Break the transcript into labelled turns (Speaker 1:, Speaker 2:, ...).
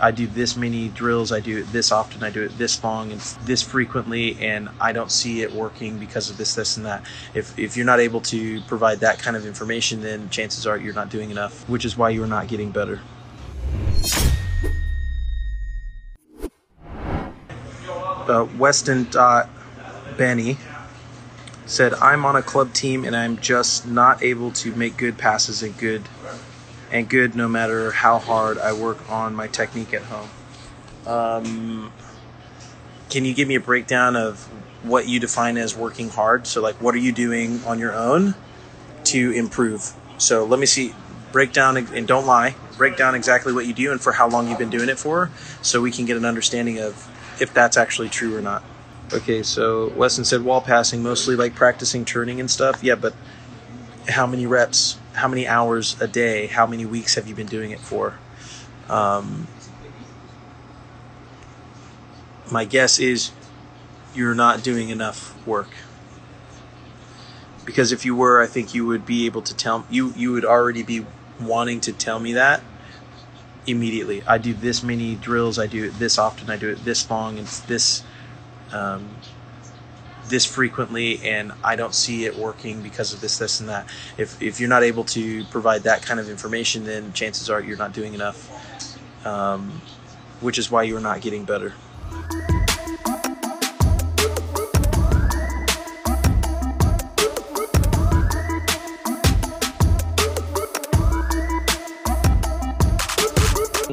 Speaker 1: I do this many drills, I do it this often, I do it this long and this frequently, and I don't see it working because of this, this, and that. If, if you're not able to provide that kind of information, then chances are you're not doing enough, which is why you're not getting better. Uh, Weston dot Benny said, I'm on a club team and I'm just not able to make good passes and good and good no matter how hard I work on my technique at home. Um, can you give me a breakdown of what you define as working hard? So, like, what are you doing on your own to improve? So, let me see, break down and don't lie, break down exactly what you do and for how long you've been doing it for so we can get an understanding of if that's actually true or not. Okay, so Weston said wall passing, mostly like practicing turning and stuff. Yeah, but how many reps? How many hours a day, how many weeks have you been doing it for? Um, my guess is you're not doing enough work. Because if you were, I think you would be able to tell you you would already be wanting to tell me that immediately. I do this many drills, I do it this often, I do it this long, It's this um, this frequently and I don't see it working because of this, this, and that. If, if you're not able to provide that kind of information, then chances are you're not doing enough, um, which is why you're not getting better.